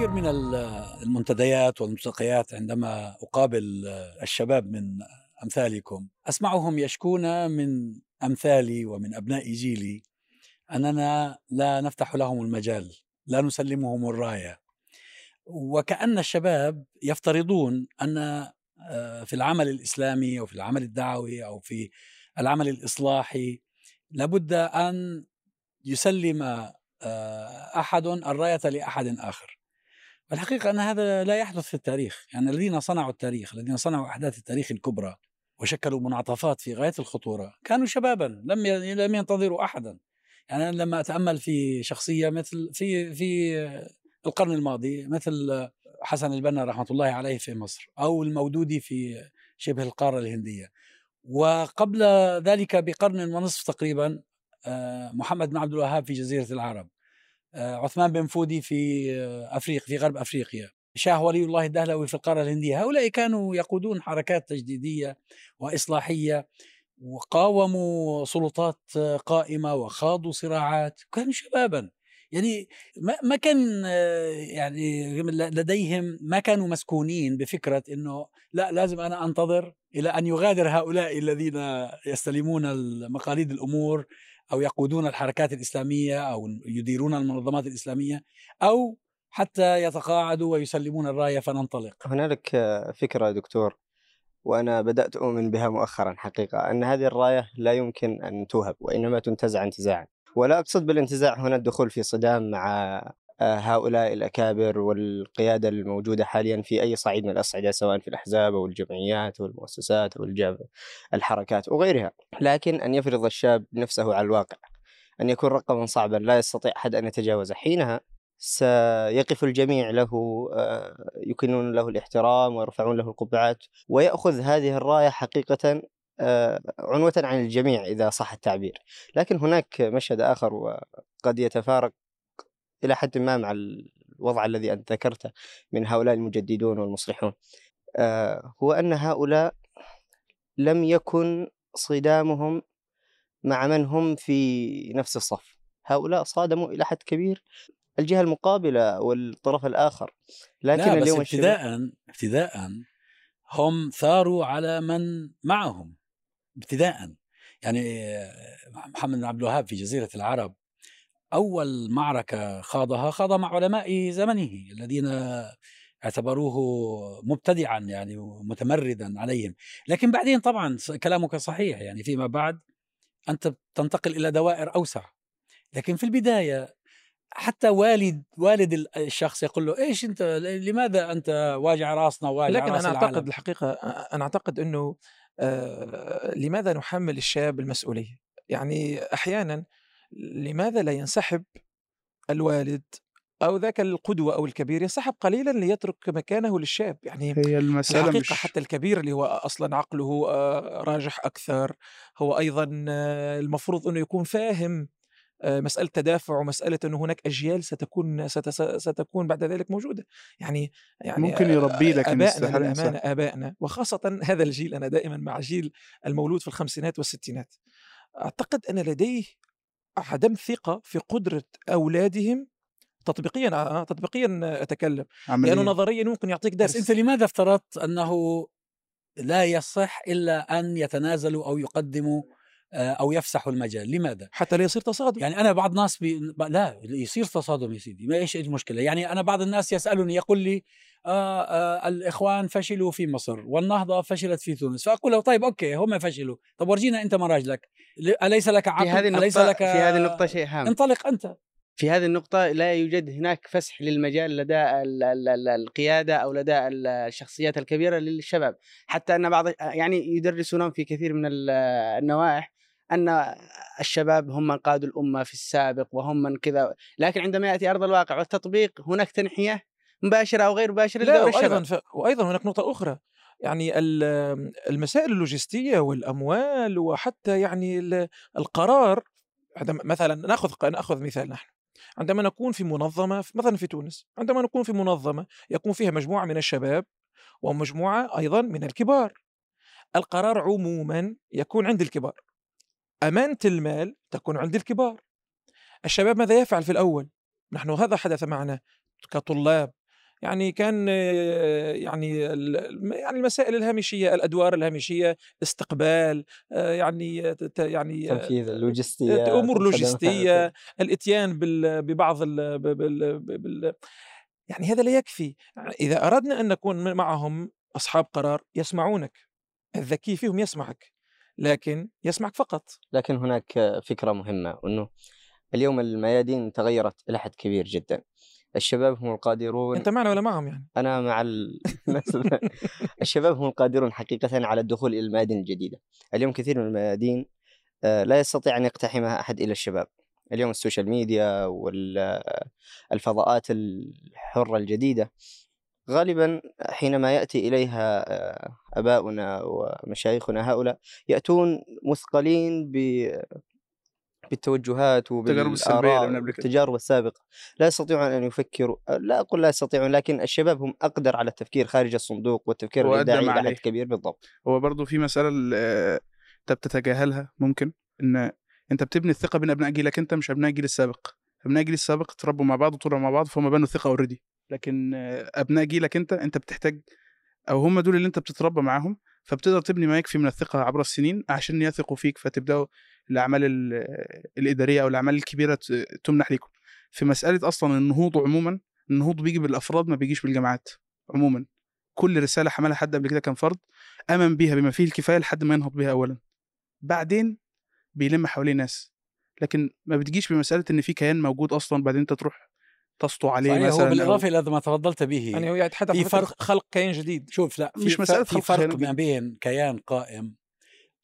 كثير من المنتديات والملتقيات عندما أقابل الشباب من أمثالكم أسمعهم يشكون من أمثالي ومن أبناء جيلي أننا لا نفتح لهم المجال لا نسلمهم الراية. وكأن الشباب يفترضون أن آه، في العمل الإسلامي أو في العمل الدعوي أو في العمل الإصلاحي لابد أن يسلم آه، أحد الراية لأحد آخر. الحقيقة أن هذا لا يحدث في التاريخ يعني الذين صنعوا التاريخ الذين صنعوا أحداث التاريخ الكبرى وشكلوا منعطفات في غاية الخطورة كانوا شبابا لم لم ينتظروا أحدا. يعني لما أتأمل في شخصية مثل في في القرن الماضي مثل حسن البنا رحمة الله عليه في مصر أو المودودي في شبه القارة الهندية. وقبل ذلك بقرن ونصف تقريبا آه، محمد بن عبد الوهاب في جزيرة العرب. عثمان بن فودي في آه، أفريقيا في غرب أفريقيا. شاه ولي الله الدهلوي في القارة الهندية. هؤلاء كانوا يقودون حركات تجديدية وإصلاحية وقاوموا سلطات قائمة وخاضوا صراعات. كانوا شبابا. يعني ما كان يعني لديهم ما كانوا مسكونين بفكرة أنه لا لازم أنا أنتظر إلى أن يغادر هؤلاء الذين يستلمون مقاليد الأمور. أو يقودون الحركات الإسلامية أو يديرون المنظمات الإسلامية أو حتى يتقاعدوا ويسلمون الراية فننطلق. هنالك فكرة دكتور وأنا بدأت أؤمن بها مؤخرا حقيقة أن هذه الراية لا يمكن أن توهب وإنما تنتزع انتزاعا. ولا أقصد بالانتزاع هنا الدخول في صدام مع هؤلاء الأكابر والقيادة الموجودة حاليا في أي صعيد من الأصعدة سواء في الأحزاب أو الجمعيات أو المؤسسات أو الحركات وغيرها لكن أن يفرض الشاب نفسه على الواقع أن يكون رقما صعبا لا يستطيع أحد أن يتجاوزه حينها سيقف الجميع له آه، يكنون له الاحترام ويرفعون له القبعات ويأخذ هذه الراية حقيقة آه، عنوة عن الجميع إذا صح التعبير. لكن هناك مشهد آخر وقد يتفارق إلى حد ما مع الوضع الذي أنت ذكرته من هؤلاء المجددون والمصلحون. آه، هو أن هؤلاء لم يكن صدامهم مع من هم في نفس الصف. هؤلاء صادموا إلى حد كبير الجهة المقابلة والطرف الآخر. لكن لا اليوم بس ابتداء ابتداء هم ثاروا على من معهم. ابتداء. يعني محمد بن عبد الوهاب في جزيرة العرب أول معركة خاضها خاضها مع علماء زمنه الذين اعتبروه مبتدعا يعني متمردا عليهم لكن بعدين طبعا كلامك صحيح يعني فيما بعد أنت تنتقل إلى دوائر أوسع لكن في البداية حتى والد والد الشخص يقول له إيش أنت لماذا أنت واجع رأسنا واجع لكن رأس أنا أعتقد العالم؟ الحقيقة أنا أعتقد إنه آه لماذا نحمل الشاب المسؤولية؟ يعني أحيانا لماذا لا ينسحب الوالد أو ذاك القدوة أو الكبير ينسحب قليلا ليترك مكانه للشاب؟ يعني هي المسألة الحقيقة مش... حتى الكبير اللي هو أصلا عقله آه، راجح أكثر هو أيضا آه، المفروض إنه يكون فاهم آه، مسألة تدافع ومسألة إنه هناك أجيال ستكون ستكون بعد ذلك موجودة. يعني يعني ممكن يربي لك آبائنا للأمانة آبائنا وخاصة هذا الجيل أنا دائما مع جيل المولود في الخمسينات والستينات. أعتقد أن لديه عدم ثقة في قدرة أولادهم تطبيقيا آه تطبيقيا أتكلم عملية. لأنه نظريا ممكن يعطيك درس بس أنت لماذا افترضت أنه لا يصح إلا أن يتنازلوا أو يقدموا آه، أو يفسحوا المجال. لماذا؟ حتى لا يصير تصادم. يعني أنا بعض ناس بي... لا يصير تصادم يا سيدي ما إيش المشكلة؟ يعني أنا بعض الناس يسالني يقول لي آه آه الإخوان فشلوا في مصر والنهضة فشلت في تونس. فأقول له طيب okay هم فشلوا. طب ورجينا أنت مراجلك أليس لك عقل؟ في هذه النقطة أليس لك في هذه النقطة شيء هام. انطلق أنت. في هذه النقطة لا يوجد هناك فسح للمجال لدى القيادة أو لدى الشخصيات الكبيرة للشباب. حتى أن بعض يعني يدرسونهم في كثير من النوائح أن الشباب هم من قادوا الأمة في السابق وهم من كذا لكن عندما يأتي أرض الواقع والتطبيق هناك تنحية مباشرة أو غير مباشرة لا وأيضا ف... وأيضا هناك نقطة أخرى يعني المسائل اللوجستية والأموال وحتى يعني القرار مثلا نأخذ نأخذ مثال نحن عندما نكون في منظمة مثلا في تونس عندما نكون في منظمة يكون فيها مجموعة من الشباب ومجموعة أيضا من الكبار القرار عموما يكون عند الكبار. أمانة المال تكون عند الكبار الشباب ماذا يفعل في الأول؟ نحن هذا حدث معنا كطلاب يعني كان آه، يعني يعني المسائل الهامشية الأدوار الهامشية استقبال آه، يعني يعني تنفيذ اللوجستية أمور. لوجستية الإتيان ببعض ال بال بال يعني هذا لا يكفي إذا أردنا أن نكون معهم أصحاب قرار يسمعونك الذكي فيهم يسمعك لكن يسمعك فقط. لكن هناك فكرة مهمة انه اليوم الميادين تغيرت إلى حد كبير جدا. الشباب هم القادرون أنت معنا ولا معهم يعني؟ أنا مع ال... الشباب هم القادرون حقيقة على الدخول إلى الميادين الجديدة. اليوم كثير من الميادين آه، لا يستطيع أن يقتحمها أحد إلا الشباب. اليوم السوشيال ميديا والفضاءات الحرة الجديدة غالبا حينما يأتي إليها آه، آباؤنا ومشايخنا هؤلاء يأتون مثقلين ب بالتوجهات التجارب السلبية اللي وبالآراء من قبل كده. والتجارب السابقة لا يستطيعون أن يفكروا لا أقول لا يستطيعون لكن الشباب هم أقدر على التفكير خارج الصندوق والتفكير الإبداعي إلى عليه. حد كبير بالضبط هو برضه في مسألة آه، أنت بتتجاهلها ممكن إن أنت بتبني الثقة بين أبناء جيلك أنت مش أبناء الجيل السابق أبناء الجيل السابق اتربوا مع بعض وطلعوا مع بعض فهم بنوا الثقة اوريدي لكن أبناء جيلك أنت أنت بتحتاج أو هم دول اللي أنت بتتربى معاهم فبتقدر تبني ما يكفي من الثقة عبر السنين عشان يثقوا فيك فتبدأوا الأعمال ال- الإدارية أو الأعمال الكبيرة ت- تمنح لكم في مسألة أصلا النهوض عموما النهوض بيجي بالأفراد ما بيجيش بالجماعات عموما. كل رسالة حملها حد قبل كده كان فرد آمن بيها بما فيه الكفاية لحد ما ينهض بيها اولا. بعدين بيلم حواليه ناس لكن ما بتجيش بمسألة إن في كيان موجود أصلا بعدين أنت تروح تسطو عليه صحيح مثلا هو بالإضافة إلى ما تفضلت به. يعني هو يتحدث في فرق. خلق كيان جديد. شوف لا في مش مسألة في خلق فرق ما بين كيان قائم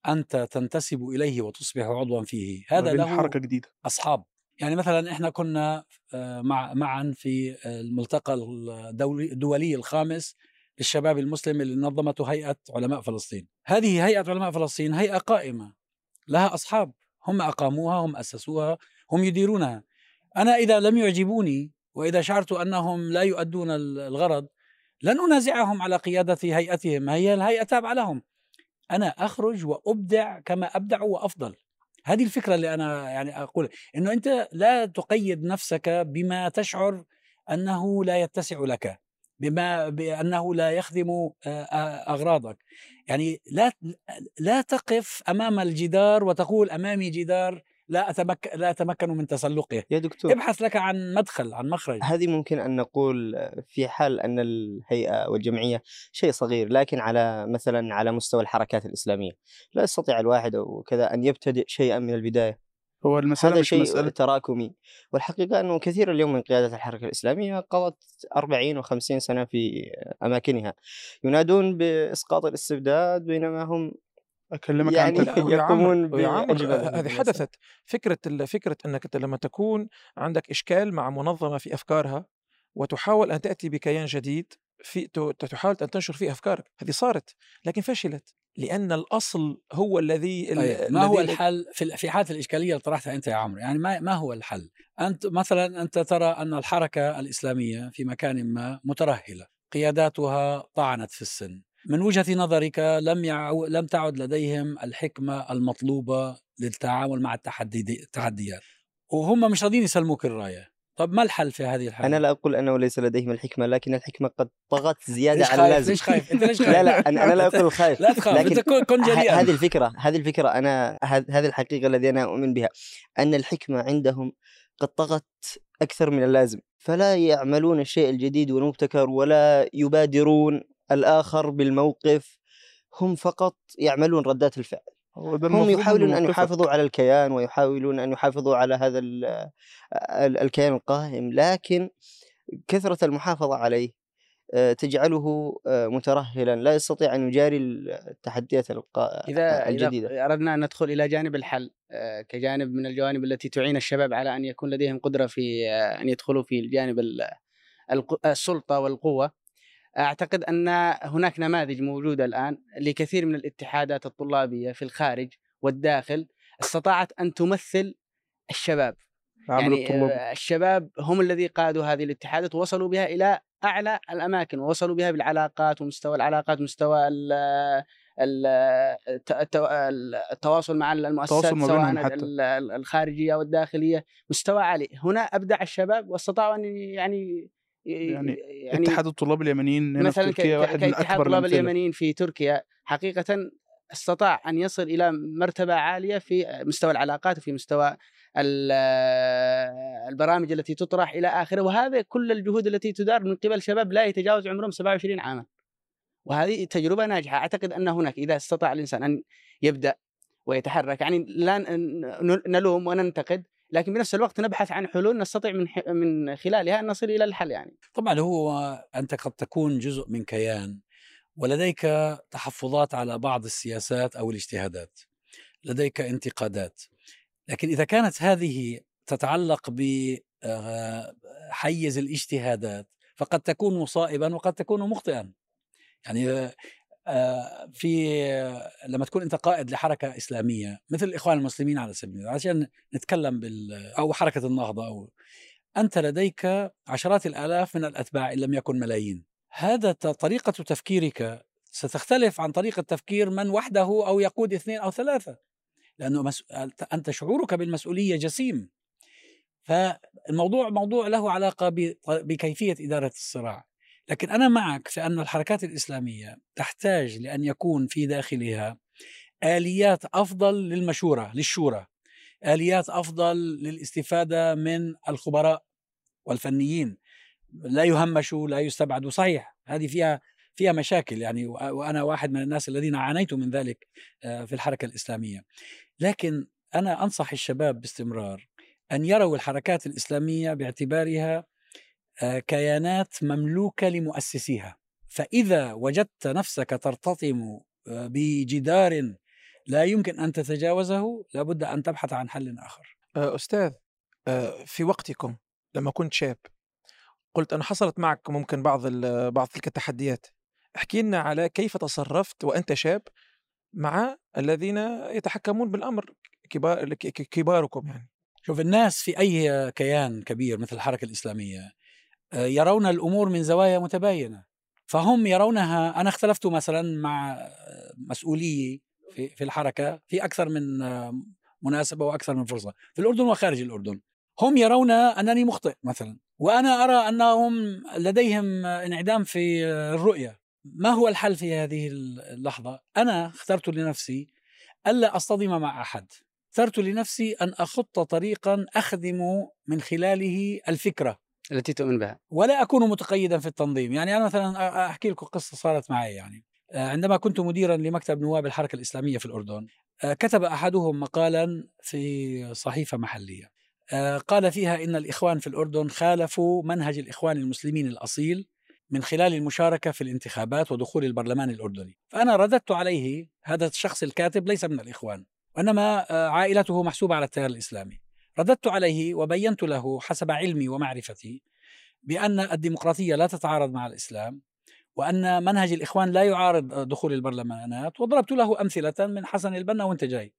أنت تنتسب إليه وتصبح عضوا فيه. هذا له حركة جديدة. أصحاب. يعني مثلا إحنا كنا آه، مع معا في الملتقى الدولي الدولي الخامس للشباب المسلم اللي نظمته هيئة علماء فلسطين. هذه هيئة علماء فلسطين هيئة قائمة. لها أصحاب. هم أقاموها هم أسسوها هم يديرونها. أنا إذا لم يعجبوني وإذا شعرت أنهم لا يؤدون الغرض لن أنازعهم على قيادة هيئتهم. هي الهيئة تابعه لهم أنا أخرج وأبدع كما أبدع وأفضل. هذه الفكرة اللي أنا يعني أقول. إنه أنت لا تقيد نفسك بما تشعر أنه لا يتسع لك بما بانه لا يخدم آه، آه، أغراضك. يعني لا لا تقف أمام الجدار وتقول أمامي جدار لا أتمك لا أتمكن من تسلقه. يا دكتور. ابحث لك عن مدخل عن مخرج. هذه ممكن أن نقول في حال أن الهيئة والجمعية شيء صغير لكن على مثلا على مستوى الحركات الإسلامية. لا يستطيع الواحد أو كذا أن يبتدئ شيئا من البداية. هو المسألة هذا مش شيء مسألة. تراكمي. والحقيقة أنه كثير اليوم من قيادة الحركة الإسلامية قضت 40 و50 سنة في أماكنها. ينادون بإسقاط الاستبداد بينما هم أكلمك يعني عن عمرو- يقومون هذه. حدثت فكرة ال- فكرة إنك انت لما تكون عندك إشكال مع منظمة في أفكارها وتحاول أن تأتي بكيان جديد في ت- تحاول أن تنشر فيه أفكارك هذه صارت لكن فشلت لأن الأصل هو الذي ال- أيه. ما هو الحل في في حالة الإشكالية اللي طرحتها أنت يا عمرو يعني ما ما هو الحل أنت مثلا أنت ترى أن الحركة الإسلامية في مكان ما مترهلة قياداتها طعنت في السن من وجهة نظرك لم يعو لم تعد لديهم الحكمة المطلوبة للتعامل مع التحدي التحديات. وهم مش راضيين يسلموك الراية. طب ما الحل في هذه الحالة؟ أنا لا أقول أنه ليس لديهم الحكمة لكن الحكمة قد طغت زيادة ليش على اللازم. ليش خايف؟ أنت ليش خايف؟ لا لا أنا أنا لا أقول خايف. لا تخاف لكن أنت كن جريئا هذه الفكرة هذه الفكرة أنا هذ- هذه الحقيقة الذي أنا أؤمن بها. أن الحكمة عندهم قد طغت أكثر من اللازم. فلا يعملون الشيء الجديد والمبتكر ولا يبادرون الآخر بالموقف هم فقط يعملون ردات الفعل هم يحاولون أن. يحافظوا على الكيان ويحاولون أن يحافظوا على هذا ال- ال- الكيان القائم لكن كثرة المحافظة عليه آه، تجعله آه، مترهلا لا يستطيع أن يجاري التحديات القا- إذا الجديدة إذا أردنا أن ندخل إلى جانب الحل آه، كجانب من الجوانب التي تعين الشباب على أن يكون لديهم قدرة في آه، أن يدخلوا في الجانب السلطة والقوة أعتقد أن هناك نماذج موجودة الآن لكثير من الاتحادات الطلابية في الخارج والداخل استطاعت أن تمثل الشباب. يعني الطلاب. آه، الشباب هم الذي قادوا هذه الاتحادات ووصلوا بها إلى أعلى الأماكن ووصلوا بها بالعلاقات ومستوى العلاقات ومستوى ال ال الت- الت- التواصل مع المؤسسات سواء حتى. الخارجية والداخلية مستوى عالي. هنا أبدع الشباب واستطاعوا أن يعني يعني يعني اتحاد الطلاب اليمنيين هنا مثلا في تركيا واحد من أكبر الطلاب اليمنيين في تركيا حقيقة استطاع أن يصل إلى مرتبة عالية في مستوى العلاقات وفي مستوى ال- البرامج التي تطرح إلى آخره وهذا كل الجهود التي تدار من قبل شباب لا يتجاوز عمرهم 27 عاما. وهذه تجربة ناجحة. أعتقد أن هناك إذا استطاع الإنسان أن يبدأ ويتحرك يعني لا نلوم وننتقد لكن بنفس الوقت نبحث عن حلول نستطيع من من خلالها أن نصل إلى الحل يعني. طبعا هو أنت قد تكون جزء من كيان ولديك تحفظات على بعض السياسات أو الاجتهادات لديك انتقادات. لكن إذا كانت هذه تتعلق بحيز الاجتهادات فقد تكون مصائبا وقد تكون مخطئا. يعني آه، في لما تكون انت قائد لحركة إسلامية مثل الإخوان المسلمين على سبيل المثال عشان نتكلم بال أو حركة النهضة أو أنت لديك عشرات الآلاف من الأتباع إن لم يكن ملايين. هذا طريقة تفكيرك ستختلف عن طريقة تفكير من وحده أو يقود اثنين أو ثلاثة لأنه مس... أنت شعورك بالمسؤولية جسيم. فالموضوع موضوع له علاقة ب... بكيفية إدارة الصراع. لكن أنا معك في أن الحركات الإسلامية تحتاج لأن يكون في داخلها آليات أفضل للمشورة للشورى آليات أفضل للاستفادة من الخبراء والفنيين. لا يهمشوا لا يستبعدوا صحيح هذه فيها فيها مشاكل يعني وأ- وأنا واحد من الناس الذين عانيت من ذلك آه، في الحركة الإسلامية. لكن أنا أنصح الشباب باستمرار أن يروا الحركات الإسلامية باعتبارها كيانات مملوكة لمؤسسيها. فإذا وجدت نفسك ترتطم آه، بجدار لا يمكن أن تتجاوزه لابد أن تبحث عن حل آخر. آه، أستاذ آه، في وقتكم لما كنت شاب قلت أن حصلت معك ممكن بعض ال- بعض تلك التحديات. احكي لنا على كيف تصرفت وأنت شاب مع الذين يتحكمون بالأمر كبار كباركم يعني. شوف الناس في أي كيان كبير مثل الحركة الإسلامية آه، يرون الأمور من زوايا متباينة. فهم يرونها أنا اختلفت مثلا مع مسؤولي في في الحركة في أكثر من مناسبة وأكثر من فرصة. في الأردن وخارج الأردن. هم يرون أنني مخطئ مثلا. وأنا أرى أنهم لديهم انعدام في الرؤية. ما هو الحل في هذه اللحظة؟ أنا اخترت لنفسي ألا أصطدم مع أحد. اخترت لنفسي أن أخط طريقا أخدم من خلاله الفكرة. التي تؤمن بها. ولا أكون متقيدا في التنظيم. يعني أنا مثلا أ- أحكي لكم قصة صارت معي يعني. عندما كنت مديرا لمكتب نواب الحركة الإسلامية في الأردن آه، كتب أحدهم مقالا في صحيفة محلية. آه، قال فيها إن الإخوان في الأردن خالفوا منهج الإخوان المسلمين الأصيل من خلال المشاركة في الانتخابات ودخول البرلمان الأردني. فأنا رددت عليه هذا الشخص الكاتب ليس من الإخوان وإنما آه، عائلته محسوبة على التيار الإسلامي. رددت عليه وبينت له حسب علمي ومعرفتي بأن الديمقراطية لا تتعارض مع الإسلام وأن منهج الإخوان لا يعارض دخول البرلمانات وضربت له أمثلة من حسن البنا وانت جاي.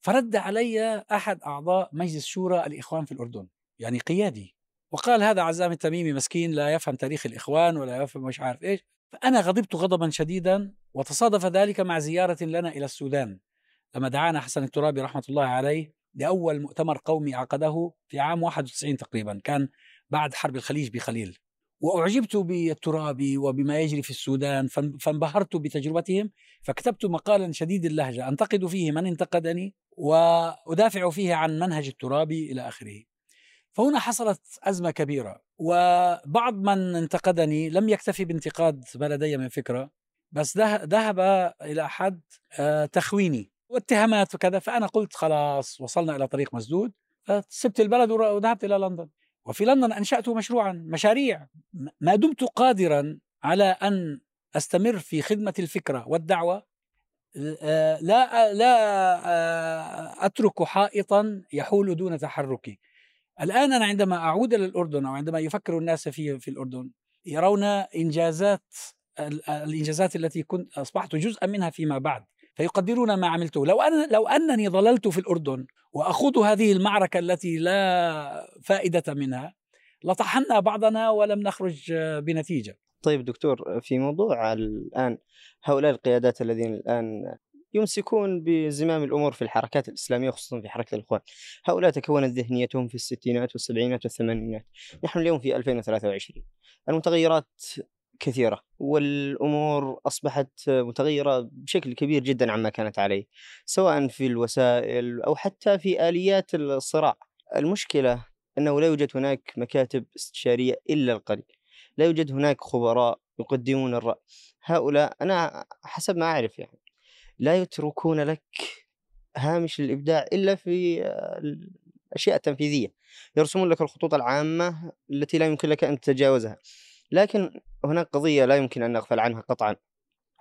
فرد علي أحد أعضاء مجلس شورى الإخوان في الأردن يعني قيادي وقال هذا عزام التميمي مسكين لا يفهم تاريخ الإخوان ولا يفهم مش عارف إيش. فأنا غضبت غضبا شديدا وتصادف ذلك مع زيارة لنا إلى السودان لما دعانا حسن الترابي رحمة الله عليه لأول مؤتمر قومي عقده في عام 91 تقريبا كان بعد حرب الخليج بخليل. وأعجبت بالترابي وبما يجري في السودان فان- فانبهرت بتجربتهم فكتبت مقالا شديد اللهجة أنتقد فيه من انتقدني وأدافع فيه عن منهج الترابي إلى آخره. فهنا حصلت أزمة كبيرة وبعض من انتقدني لم يكتفي بانتقاد ما لدي من فكرة بس ذهب إلى حد آه، تخويني. واتهامات وكذا فأنا قلت خلاص وصلنا إلى طريق مسدود فسبت البلد وذهبت إلى لندن. وفي لندن أنشأت مشروعا مشاريع. ما دمت قادرا على أن أستمر في خدمة الفكرة والدعوة لا لا أترك حائطا يحول دون تحركي. الآن أنا عندما أعود إلى الأردن أو عندما يفكر الناس في في الأردن يرون إنجازات ال- الإنجازات التي كنت أصبحت جزءا منها فيما بعد. فيقدرون ما عملته. لو أنا لو أنني ضللت في الأردن وأخوض هذه المعركة التي لا فائدة منها لطحنا بعضنا ولم نخرج بنتيجة. طيب دكتور في موضوع الآن هؤلاء القيادات الذين الآن يمسكون بزمام الأمور في الحركات الإسلامية خصوصا في حركة الإخوان هؤلاء تكونت ذهنيتهم في الستينات والسبعينات والثمانينات نحن اليوم في 2023 المتغيرات كثيرة والأمور أصبحت متغيرة بشكل كبير جدا عما كانت عليه سواء في الوسائل أو حتى في آليات الصراع. المشكلة أنه لا يوجد هناك مكاتب استشارية إلا القليل لا يوجد هناك خبراء يقدمون الرأي. هؤلاء أنا حسب ما أعرف يعني لا يتركون لك هامش الإبداع إلا في الأشياء التنفيذية يرسمون لك الخطوط العامة التي لا يمكن لك أن تتجاوزها. لكن هناك قضية لا يمكن أن نغفل عنها قطعا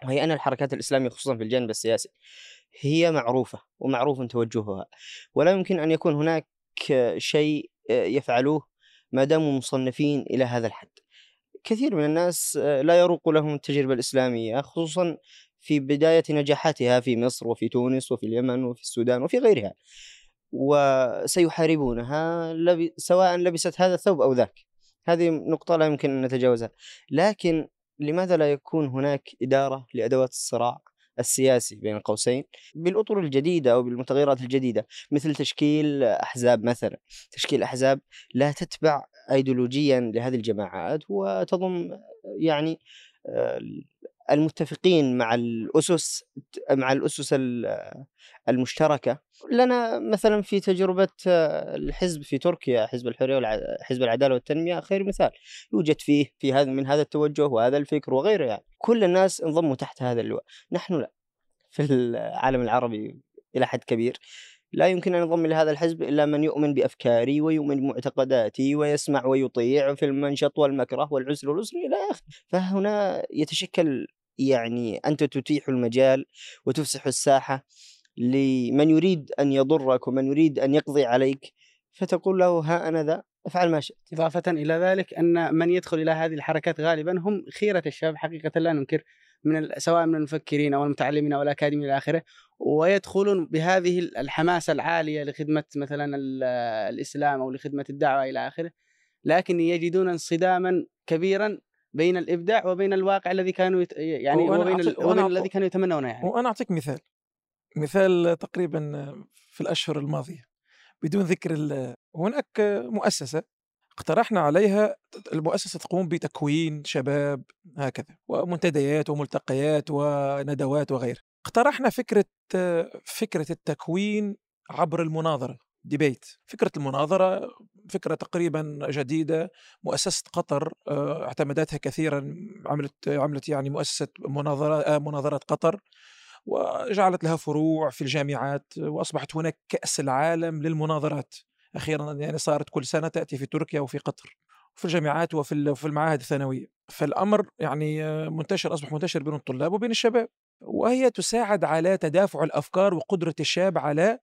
وهي أن الحركات الإسلامية خصوصا في الجانب السياسي هي معروفة ومعروف توجهها ولا يمكن أن يكون هناك شيء يفعلوه ما داموا مصنفين إلى هذا الحد. كثير من الناس لا يروق لهم التجربة الإسلامية خصوصا في بداية نجاحاتها في مصر وفي تونس وفي اليمن وفي السودان وفي غيرها وسيحاربونها سواء لبست هذا الثوب أو ذاك. هذه نقطة لا يمكن أن نتجاوزها. لكن لماذا لا يكون هناك إدارة لأدوات الصراع السياسي بين قوسين بالأطر الجديدة أو بالمتغيرات الجديدة؟ مثل تشكيل أحزاب مثلا. تشكيل أحزاب لا تتبع أيديولوجيا لهذه الجماعات وتضم يعني آه، المتفقين مع الأسس مع الأسس المشتركة. لنا مثلا في تجربة الحزب في تركيا حزب الحرية وحزب العدالة والتنمية خير مثال. يوجد فيه في هذا من هذا التوجه وهذا الفكر وغيره يعني. كل الناس انضموا تحت هذا اللواء نحن لا. في العالم العربي إلى حد كبير. لا يمكن أن ينضم لهذا الحزب إلا من يؤمن بأفكاري ويؤمن بمعتقداتي ويسمع ويطيع في المنشط والمكره والعسر واليسر إلى آخره. فهنا يتشكل يعني أنت تتيح المجال وتفسح الساحة لمن يريد أن يضرك ومن يريد أن يقضي عليك فتقول له ها أنا ذا افعل ما شئت. إضافة إلى ذلك أن من يدخل إلى هذه الحركات غالبا هم خيرة الشباب حقيقة لا ننكر من سواء من المفكرين أو المتعلمين أو الأكاديميين إلى آخره ويدخلون بهذه الحماسة العالية لخدمة مثلا الإسلام أو لخدمة الدعوة إلى آخره لكن يجدون انصداما كبيرا بين الإبداع وبين الواقع الذي كانوا يت... يعني وبين, ال... وبين الذي كانوا يتمنونه يعني. وأنا أعطيك مثال. مثال تقريبا في الأشهر الماضية. بدون ذكر ال... هناك مؤسسة اقترحنا عليها المؤسسة تقوم بتكوين شباب هكذا ومنتديات وملتقيات وندوات وغيره اقترحنا فكرة فكرة التكوين عبر المناظرة. ديبيت فكرة المناظرة فكرة تقريبا جديدة مؤسسة قطر آه، اعتمدتها كثيرا عملت عملت يعني مؤسسة مناظرة آه، مناظرات قطر وجعلت لها فروع في الجامعات وأصبحت هناك كأس العالم للمناظرات. أخيرا يعني صارت كل سنة تأتي في تركيا وفي قطر في الجامعات وفي في المعاهد الثانوية. فالأمر يعني آه، منتشر أصبح منتشر بين الطلاب وبين الشباب وهي تساعد على تدافع الأفكار وقدرة الشاب على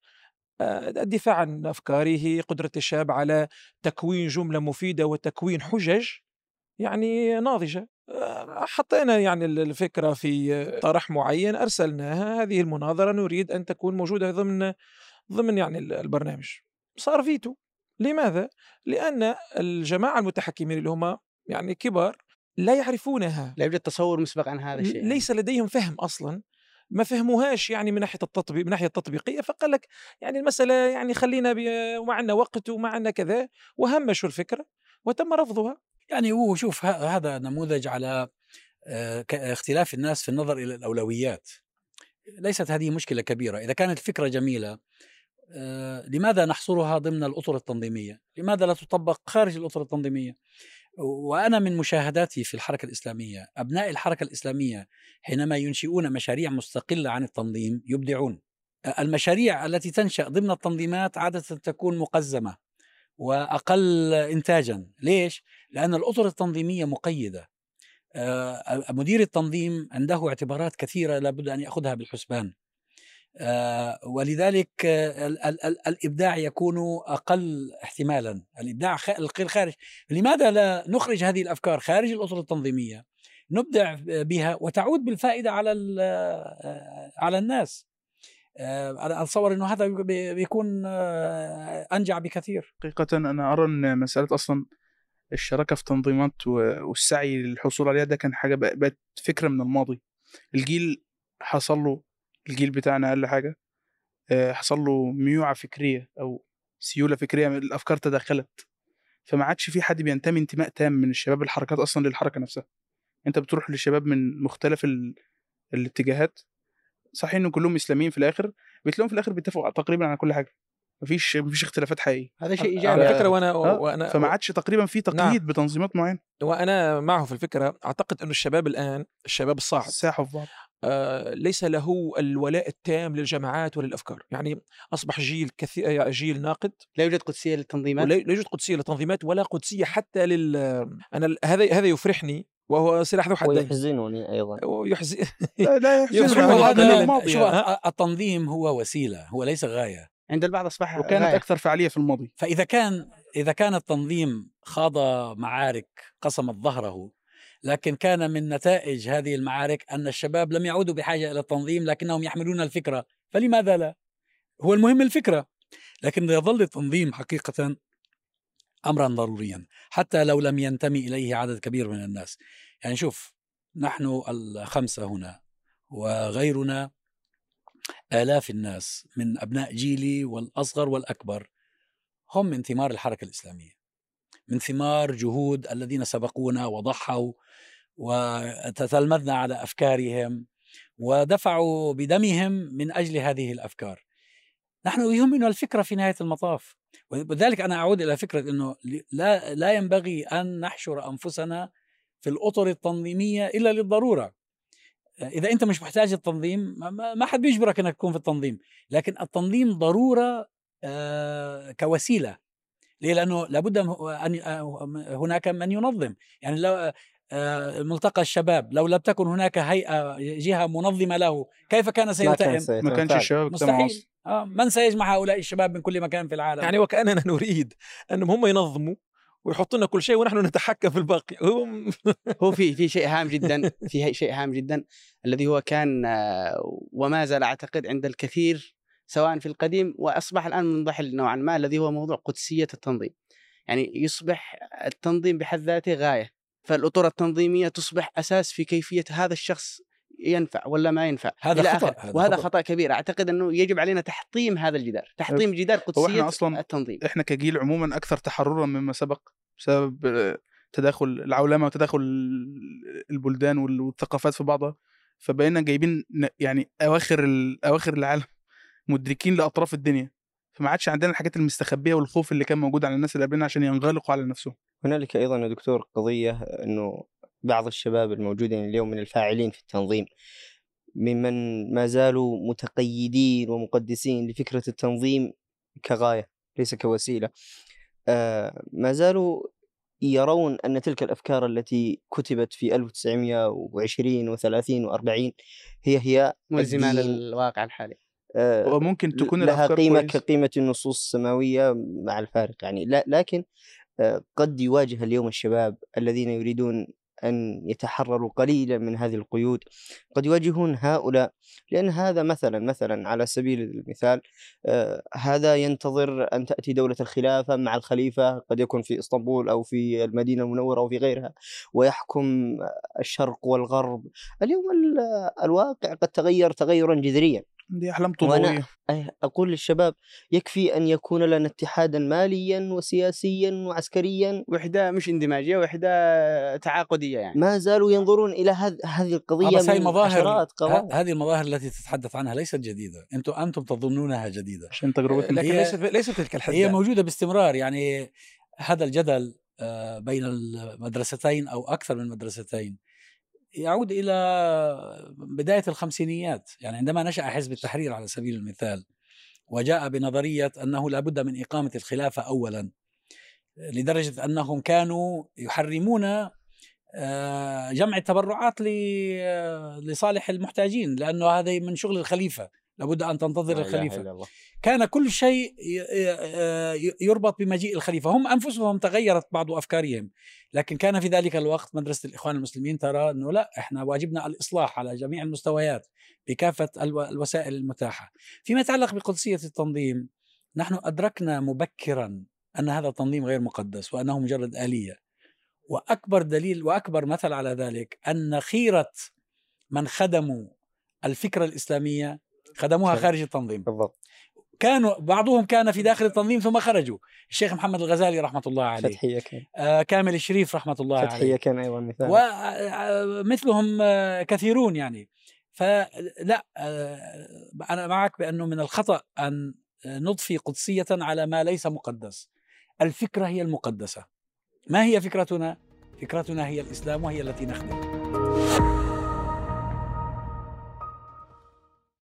الدفاع عن أفكاره قدرة الشاب على تكوين جملة مفيدة وتكوين حجج يعني ناضجة. آه، حطينا يعني الفكرة في طرح معين أرسلناها. هذه المناظرة نريد أن تكون موجودة ضمن ضمن يعني البرنامج. صار فيتو. لماذا؟ لأن الجماعة المتحكمين اللي هم يعني كبار لا يعرفونها. لا يوجد تصور مسبق عن هذا الشيء ليس لديهم فهم أصلا. ما فهموهاش يعني من ناحية التطبيق من ناحية التطبيقية فقال لك يعني المسألة يعني خلينا وما عندنا وقت وما عندنا كذا وهمشوا الفكرة وتم رفضها يعني هو شوف هذا نموذج على آه، اختلاف الناس في النظر إلى الأولويات ليست هذه مشكلة كبيرة إذا كانت الفكرة جميلة آه، لماذا نحصرها ضمن الاطر التنظيمية؟ لماذا لا تطبق خارج الاطر التنظيمية؟ وأنا من مشاهداتي في الحركة الإسلامية أبناء الحركة الإسلامية حينما ينشئون مشاريع مستقلة عن التنظيم يبدعون. المشاريع التي تنشأ ضمن التنظيمات عادة تكون مقزمة وأقل انتاجا. ليش؟ لأن الاطر التنظيمية مقيدة. مدير التنظيم عنده اعتبارات كثيرة لابد أن يأخذها بالحسبان. ولذلك آه، الإبداع يكون أقل احتمالا. الإبداع الخارج لماذا لا نخرج هذه الأفكار خارج الاطر التنظيمية؟ نبدع بها وتعود بالفائدة على آه، على الناس. أنا أتصور إنه هذا بيكون أنجع بكثير. حقيقه أنا أرى إن مسألة أصلا الشراكة في تنظيمات والسعي للحصول عليها ده كان حاجة بقت فكرة من الماضي. الجيل حصل له الجيل بتاعنا أقل حاجة آه، حصل له ميوعة فكرية أو سيولة فكرية الأفكار تداخلت فما عادش في حد بينتمي انتماء تام من الشباب الحركات أصلا للحركة نفسها. أنت بتروح للشباب من مختلف ال... الاتجاهات صحيح إنه كلهم إسلاميين في الآخر بتلاقيهم في الآخر بيتفقوا تقريبا على كل حاجة مفيش مفيش اختلافات حقيقية. هذا شيء على إيجابي فكرة وأنا آه، وأنا فما عادش تقريبا في تقييد بتنظيمات معينة. وأنا معه في الفكرة أعتقد إنه الشباب الآن الشباب الصاعد. ساحوا في بعض. ليس له الولاء التام للجماعات وللأفكار. يعني أصبح جيل كثير جيل ناقد. لا يوجد قدسية للتنظيمات؟ ولا لا يوجد قدسية للتنظيمات ولا قدسية حتى لل أنا هذا هذا يفرحني وهو سلاح ذو حدين. ويحزنني أيضا. ويحزن لا الماضي شوف. التنظيم هو وسيلة هو ليس غاية. عند البعض أصبح وكانت غاية. أكثر فعالية في الماضي. فإذا كان إذا كان التنظيم خاض معارك قصمت ظهره لكن كان من نتائج هذه المعارك أن الشباب لم يعودوا بحاجة إلى التنظيم لكنهم يحملون الفكرة. فلماذا لا هو المهم الفكرة. لكن يظل التنظيم حقيقة أمرا ضروريا حتى لو لم ينتمي إليه عدد كبير من الناس. يعني شوف نحن الخمسة هنا وغيرنا آلاف الناس من أبناء جيلي والأصغر والأكبر هم من ثمار الحركة الإسلامية. من ثمار جهود الذين سبقونا وضحوا وتتلمذنا على أفكارهم ودفعوا بدمهم من أجل هذه الأفكار. نحن يهمنا الفكرة في نهاية المطاف ولذلك أنا أعود إلى فكرة أنه لا, لا ينبغي أن نحشر أنفسنا في الأطر التنظيمية إلا للضرورة. إذا أنت مش محتاج التنظيم ما حد بيجبرك إنك تكون في التنظيم لكن التنظيم ضرورة آه، كوسيلة. ليه؟ لأنه لابد أن آه، هناك من ينظم. يعني لو آه، ملتقى الشباب لو لم تكن هناك هيئة جهة منظمة له كيف كان سيلتئم ما كانش. الشباب مستحيل. آه من سيجمع هؤلاء الشباب من كل مكان في العالم؟ يعني وكأننا نريد أنهم هم ينظموا ويحطوا لنا كل شيء ونحن نتحكم في الباقي. هم هو في في شيء هام جدا في شيء هام جدا الذي هو كان آه، وما زال أعتقد عند الكثير سواء في القديم وأصبح الآن منضحل نوعا ما الذي هو موضوع قدسية التنظيم. يعني يصبح التنظيم بحد ذاته غاية فالأطر التنظيمية تصبح أساس في كيفية هذا الشخص ينفع ولا ما ينفع هذا إلى خطأ،. هذا وهذا خطأ. خطأ كبير أعتقد أنه يجب علينا تحطيم هذا الجدار تحطيم جدار قدسية أصلاً- التنظيم إحنا كجيل عموما أكثر تحررا مما سبق بسبب تداخل العولمة وتداخل البلدان وال- والثقافات في بعضها فبقينا جايبين يعني أواخر أواخر العالم مدركين لأطراف الدنيا. فما عادش عندنا الحاجات المستخبية والخوف اللي كان موجود على الناس اللي قبلنا عشان ينغلقوا على نفسهم. هنالك أيضا يا دكتور قضية إنه بعض الشباب الموجودين اليوم من الفاعلين في التنظيم ممن ما زالوا متقيدين ومقدسين لفكرة التنظيم كغاية ليس كوسيلة. آه ما زالوا يرون أن تلك الأفكار التي كتبت في 1920 و30 و40 هي هي ملزمة الدين. للواقع الحالي. وممكن تكون لها كويسة. كقيمة النصوص السماوية مع الفارق يعني. لا لكن آه، قد يواجه اليوم الشباب الذين يريدون أن يتحرروا قليلا من هذه القيود قد يواجهون هؤلاء. لأن هذا مثلا مثلا على سبيل المثال آه، هذا ينتظر أن تأتي دولة الخلافة مع الخليفة قد يكون في إسطنبول أو في المدينة المنورة أو في غيرها ويحكم الشرق والغرب. اليوم ال- الواقع قد تغير تغيرا جذريا. دي أحلام وأنا- طوبويه أي- أقول للشباب يكفي أن يكون لنا اتحادا ماليا وسياسيا وعسكريا. وحدة مش اندماجية وحدة تعاقدية يعني. ما زالوا ينظرون إلى هذ- هذه القضية بس من مظاهر هذه المظاهر التي تتحدث عنها ليست جديدة. أنتم أنتم تظنونها جديدة. عشان تجربتنا. لكن هي- ليست ليست تلك الحدة. هي موجودة باستمرار. يعني هذا الجدل آه، بين المدرستين أو أكثر من مدرستين يعود إلى بداية الخمسينيات يعني عندما نشأ حزب التحرير على سبيل المثال وجاء بنظرية أنه لا بد من إقامة الخلافة أولا لدرجة أنهم كانوا يحرمون آه، جمع التبرعات آه، لصالح المحتاجين لأنه هذا من شغل الخليفة. لابد أن تنتظر الخليفة. كان كل شيء ي- يربط بمجيء الخليفة. هم أنفسهم تغيرت بعض أفكارهم. لكن كان في ذلك الوقت مدرسة الإخوان المسلمين ترى أنه لا إحنا واجبنا الإصلاح على جميع المستويات بكافة الو- الوسائل المتاحة. فيما يتعلق بقدسية التنظيم نحن أدركنا مبكرا أن هذا التنظيم غير مقدس وأنه مجرد آلية. وأكبر دليل وأكبر مثل على ذلك أن خيرة من خدموا الفكرة الإسلامية خدموها خارج التنظيم. بالضبط. كانوا بعضهم كان في داخل التنظيم ثم خرجوا. الشيخ محمد الغزالي رحمة الله عليه. فتحية كان. آه كامل الشريف رحمة الله عليه. فتحية كان أيضا مثال. ومثلهم كثيرون يعني. فلا آه، أنا معك بأنه من الخطأ أن نضفي قدسية على ما ليس مقدس. الفكرة هي المقدسة. ما هي فكرتنا؟ فكرتنا هي الإسلام وهي التي نخدم.